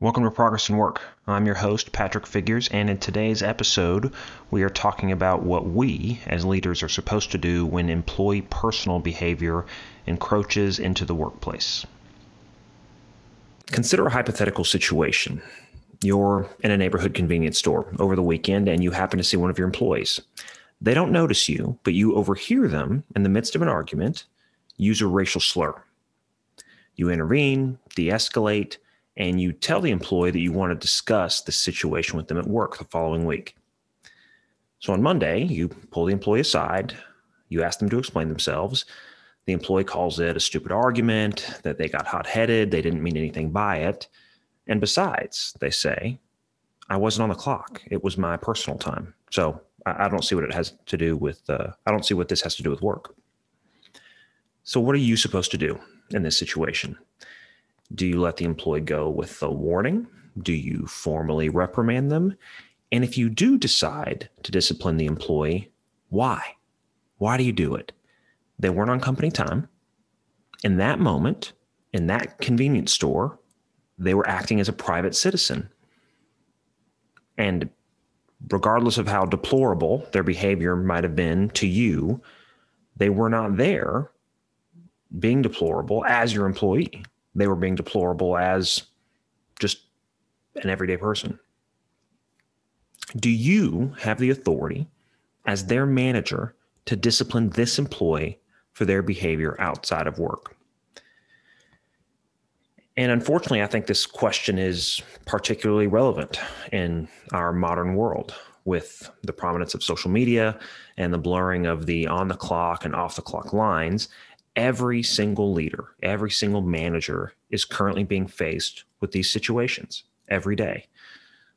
Welcome to Progress and Work. I'm your host, Patrick Figures, and in today's episode, we are talking about what we, as leaders, are supposed to do when employee personal behavior encroaches into the workplace. Consider a hypothetical situation. You're in a neighborhood convenience store over the weekend and you happen to see one of your employees. They don't notice you, but you overhear them in the midst of an argument use a racial slur. You intervene, de escalate, and you tell the employee that you want to discuss the situation with them at work the following week. So on Monday, you pull the employee aside, you ask them to explain themselves. The employee calls it a stupid argument, that they got hot headed, they didn't mean anything by it. And besides, they say, I wasn't on the clock. It was my personal time. So I, don't see what it has to do with, uh, I don't see what this has to do with work. So, what are you supposed to do in this situation? Do you let the employee go with a warning? Do you formally reprimand them? And if you do decide to discipline the employee, why? Why do you do it? They weren't on company time. In that moment, in that convenience store, they were acting as a private citizen. And regardless of how deplorable their behavior might have been to you, they were not there being deplorable as your employee they were being deplorable as just an everyday person. Do you have the authority as their manager to discipline this employee for their behavior outside of work? And unfortunately, I think this question is particularly relevant in our modern world with the prominence of social media and the blurring of the on the clock and off the clock lines every single leader, every single manager is currently being faced with these situations every day.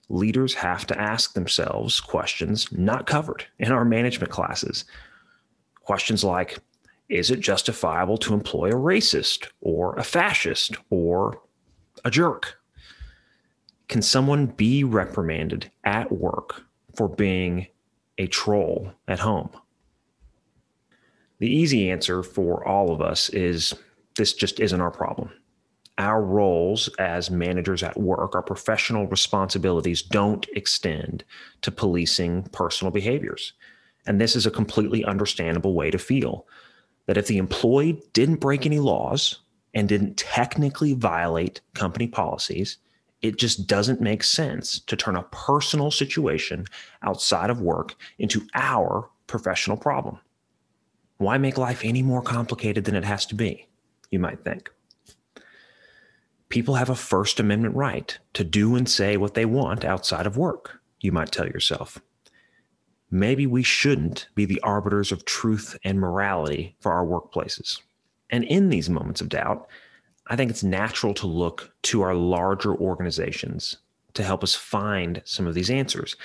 Leaders have to ask themselves questions not covered in our management classes. Questions like Is it justifiable to employ a racist or a fascist or a jerk? Can someone be reprimanded at work for being a troll at home? The easy answer for all of us is this just isn't our problem. Our roles as managers at work, our professional responsibilities don't extend to policing personal behaviors. And this is a completely understandable way to feel that if the employee didn't break any laws and didn't technically violate company policies, it just doesn't make sense to turn a personal situation outside of work into our professional problem. Why make life any more complicated than it has to be? You might think. People have a First Amendment right to do and say what they want outside of work, you might tell yourself. Maybe we shouldn't be the arbiters of truth and morality for our workplaces. And in these moments of doubt, I think it's natural to look to our larger organizations to help us find some of these answers.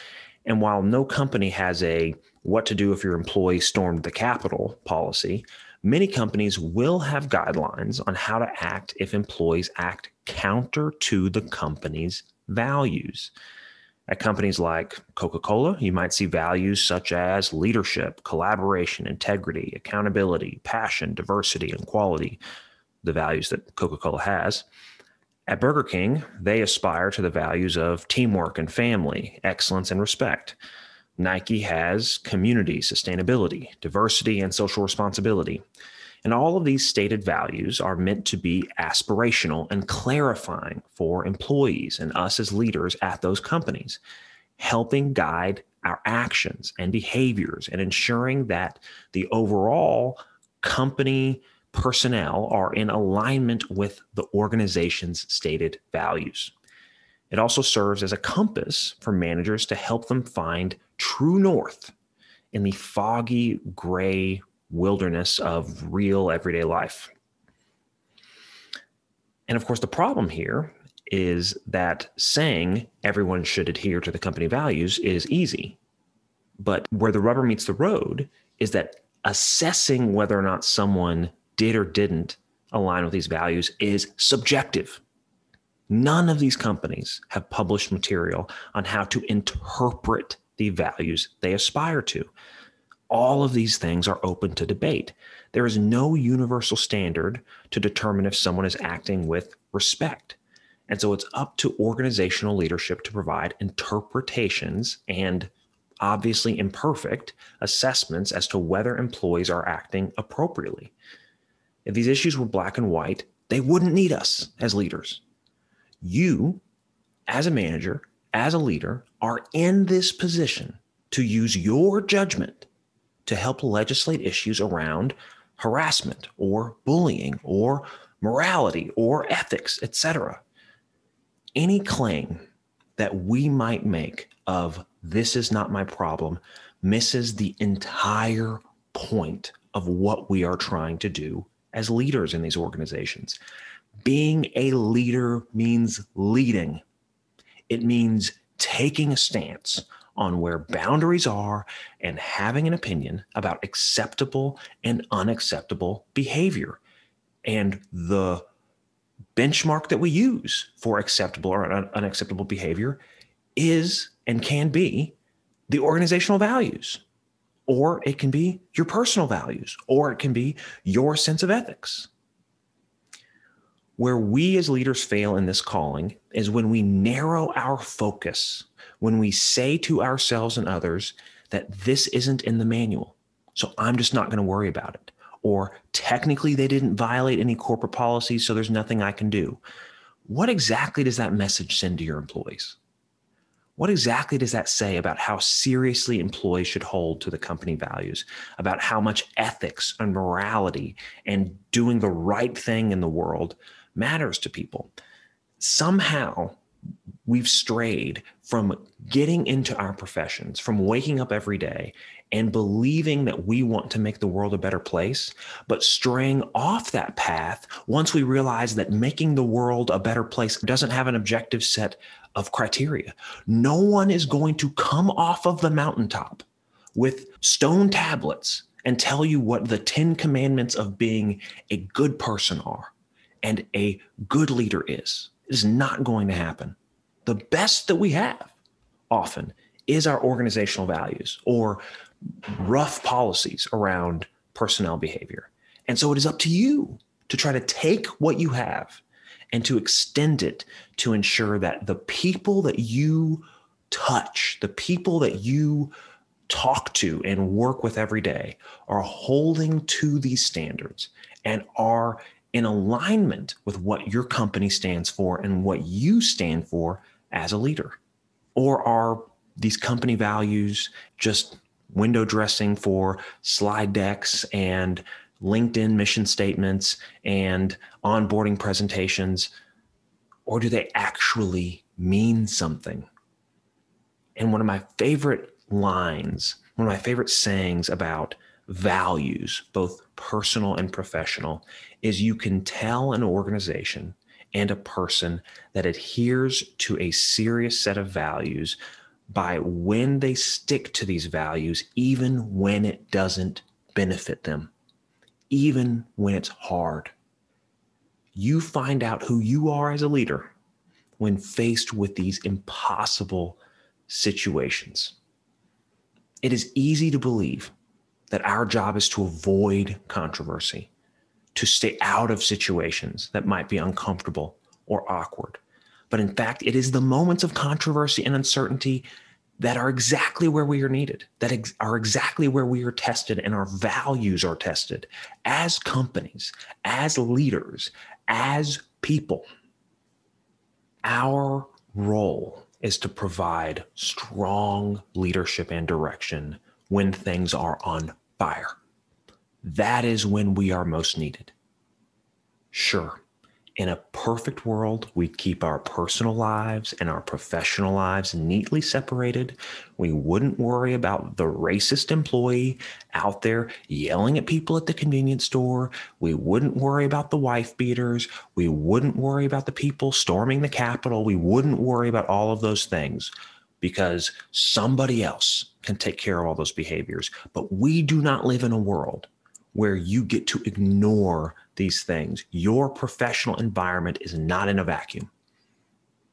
And while no company has a what to do if your employee stormed the Capitol policy, many companies will have guidelines on how to act if employees act counter to the company's values. At companies like Coca Cola, you might see values such as leadership, collaboration, integrity, accountability, passion, diversity, and quality, the values that Coca Cola has. At Burger King, they aspire to the values of teamwork and family, excellence and respect. Nike has community, sustainability, diversity, and social responsibility. And all of these stated values are meant to be aspirational and clarifying for employees and us as leaders at those companies, helping guide our actions and behaviors and ensuring that the overall company personnel are in alignment with the organization's stated values. It also serves as a compass for managers to help them find true north in the foggy, gray wilderness of real everyday life. And of course, the problem here is that saying everyone should adhere to the company values is easy. But where the rubber meets the road is that assessing whether or not someone did or didn't align with these values is subjective. None of these companies have published material on how to interpret the values they aspire to. All of these things are open to debate. There is no universal standard to determine if someone is acting with respect. And so it's up to organizational leadership to provide interpretations and obviously imperfect assessments as to whether employees are acting appropriately. If these issues were black and white, they wouldn't need us as leaders. You, as a manager, as a leader, are in this position to use your judgment to help legislate issues around harassment or bullying or morality or ethics, etc. Any claim that we might make of this is not my problem misses the entire point of what we are trying to do as leaders in these organizations. Being a leader means leading, it means taking a stance on where boundaries are and having an opinion about acceptable and unacceptable behavior. And the benchmark that we use for acceptable or un- unacceptable behavior is and can be the organizational values, or it can be your personal values, or it can be your sense of ethics. Where we as leaders fail in this calling is when we narrow our focus, when we say to ourselves and others that this isn't in the manual. So I'm just not going to worry about it. Or technically, they didn't violate any corporate policies, so there's nothing I can do. What exactly does that message send to your employees? What exactly does that say about how seriously employees should hold to the company values, about how much ethics and morality and doing the right thing in the world matters to people? Somehow, we've strayed from getting into our professions, from waking up every day and believing that we want to make the world a better place, but straying off that path once we realize that making the world a better place doesn't have an objective set of criteria. No one is going to come off of the mountaintop with stone tablets and tell you what the 10 commandments of being a good person are and a good leader is. It is not going to happen. The best that we have often is our organizational values or rough policies around personnel behavior. And so it is up to you to try to take what you have and to extend it to ensure that the people that you touch, the people that you talk to and work with every day are holding to these standards and are in alignment with what your company stands for and what you stand for as a leader? Or are these company values just window dressing for slide decks and LinkedIn mission statements and onboarding presentations? Or do they actually mean something? And one of my favorite lines, one of my favorite sayings about values, both personal and professional, is you can tell an organization and a person that adheres to a serious set of values by when they stick to these values, even when it doesn't benefit them, even when it's hard. You find out who you are as a leader when faced with these impossible situations. It is easy to believe that our job is to avoid controversy, to stay out of situations that might be uncomfortable or awkward. But in fact, it is the moments of controversy and uncertainty that are exactly where we are needed, that ex- are exactly where we are tested and our values are tested as companies, as leaders, as people. Our role is to provide strong leadership and direction when things are on fire. That is when we are most needed. Sure, in a perfect world, we'd keep our personal lives and our professional lives neatly separated. We wouldn't worry about the racist employee out there yelling at people at the convenience store. We wouldn't worry about the wife beaters. We wouldn't worry about the people storming the Capitol. We wouldn't worry about all of those things because somebody else can take care of all those behaviors. But we do not live in a world where you get to ignore these things. Your professional environment is not in a vacuum.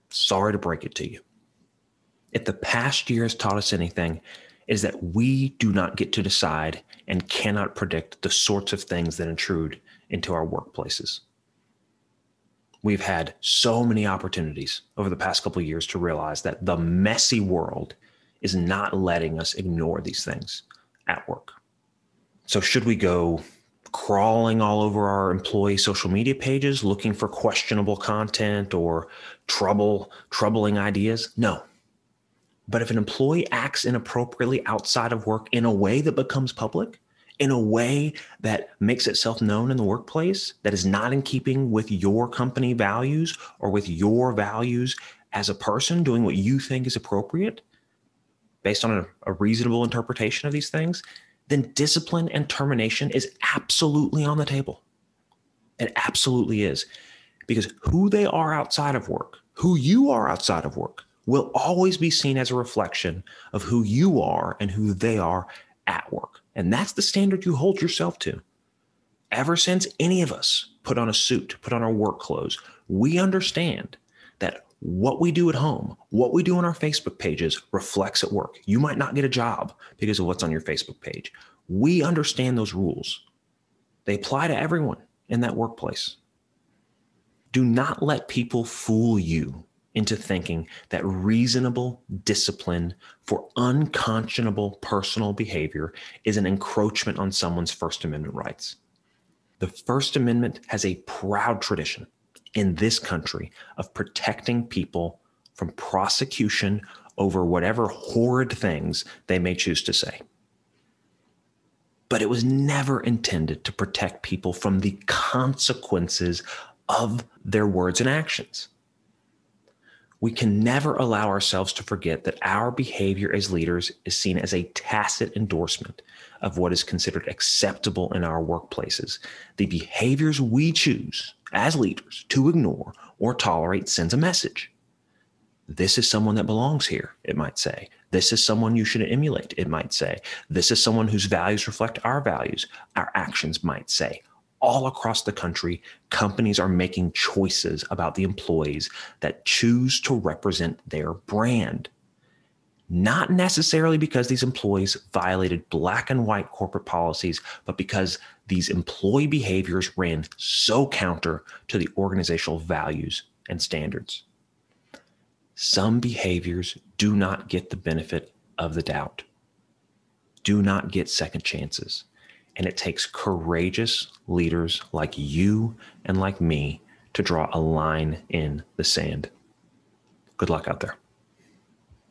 Sorry to break it to you. If the past year has taught us anything, is that we do not get to decide and cannot predict the sorts of things that intrude into our workplaces. We've had so many opportunities over the past couple of years to realize that the messy world is not letting us ignore these things at work. So, should we go crawling all over our employee social media pages looking for questionable content or trouble, troubling ideas? No. But if an employee acts inappropriately outside of work in a way that becomes public, in a way that makes itself known in the workplace, that is not in keeping with your company values or with your values as a person doing what you think is appropriate based on a, a reasonable interpretation of these things, then discipline and termination is absolutely on the table. It absolutely is. Because who they are outside of work, who you are outside of work, will always be seen as a reflection of who you are and who they are at work. And that's the standard you hold yourself to. Ever since any of us put on a suit, put on our work clothes, we understand that what we do at home, what we do on our Facebook pages reflects at work. You might not get a job because of what's on your Facebook page. We understand those rules. They apply to everyone in that workplace. Do not let people fool you into thinking that reasonable discipline for unconscionable personal behavior is an encroachment on someone's First Amendment rights. The First Amendment has a proud tradition in this country of protecting people from prosecution over whatever horrid things they may choose to say. But it was never intended to protect people from the consequences of their words and actions we can never allow ourselves to forget that our behavior as leaders is seen as a tacit endorsement of what is considered acceptable in our workplaces. The behaviors we choose as leaders to ignore or tolerate sends a message. This is someone that belongs here, it might say. This is someone you should emulate, it might say. This is someone whose values reflect our values, our actions might say all across the country, companies are making choices about the employees that choose to represent their brand. Not necessarily because these employees violated black and white corporate policies, but because these employee behaviors ran so counter to the organizational values and standards. Some behaviors do not get the benefit of the doubt, do not get second chances. And it takes courageous leaders like you and like me to draw a line in the sand. Good luck out there.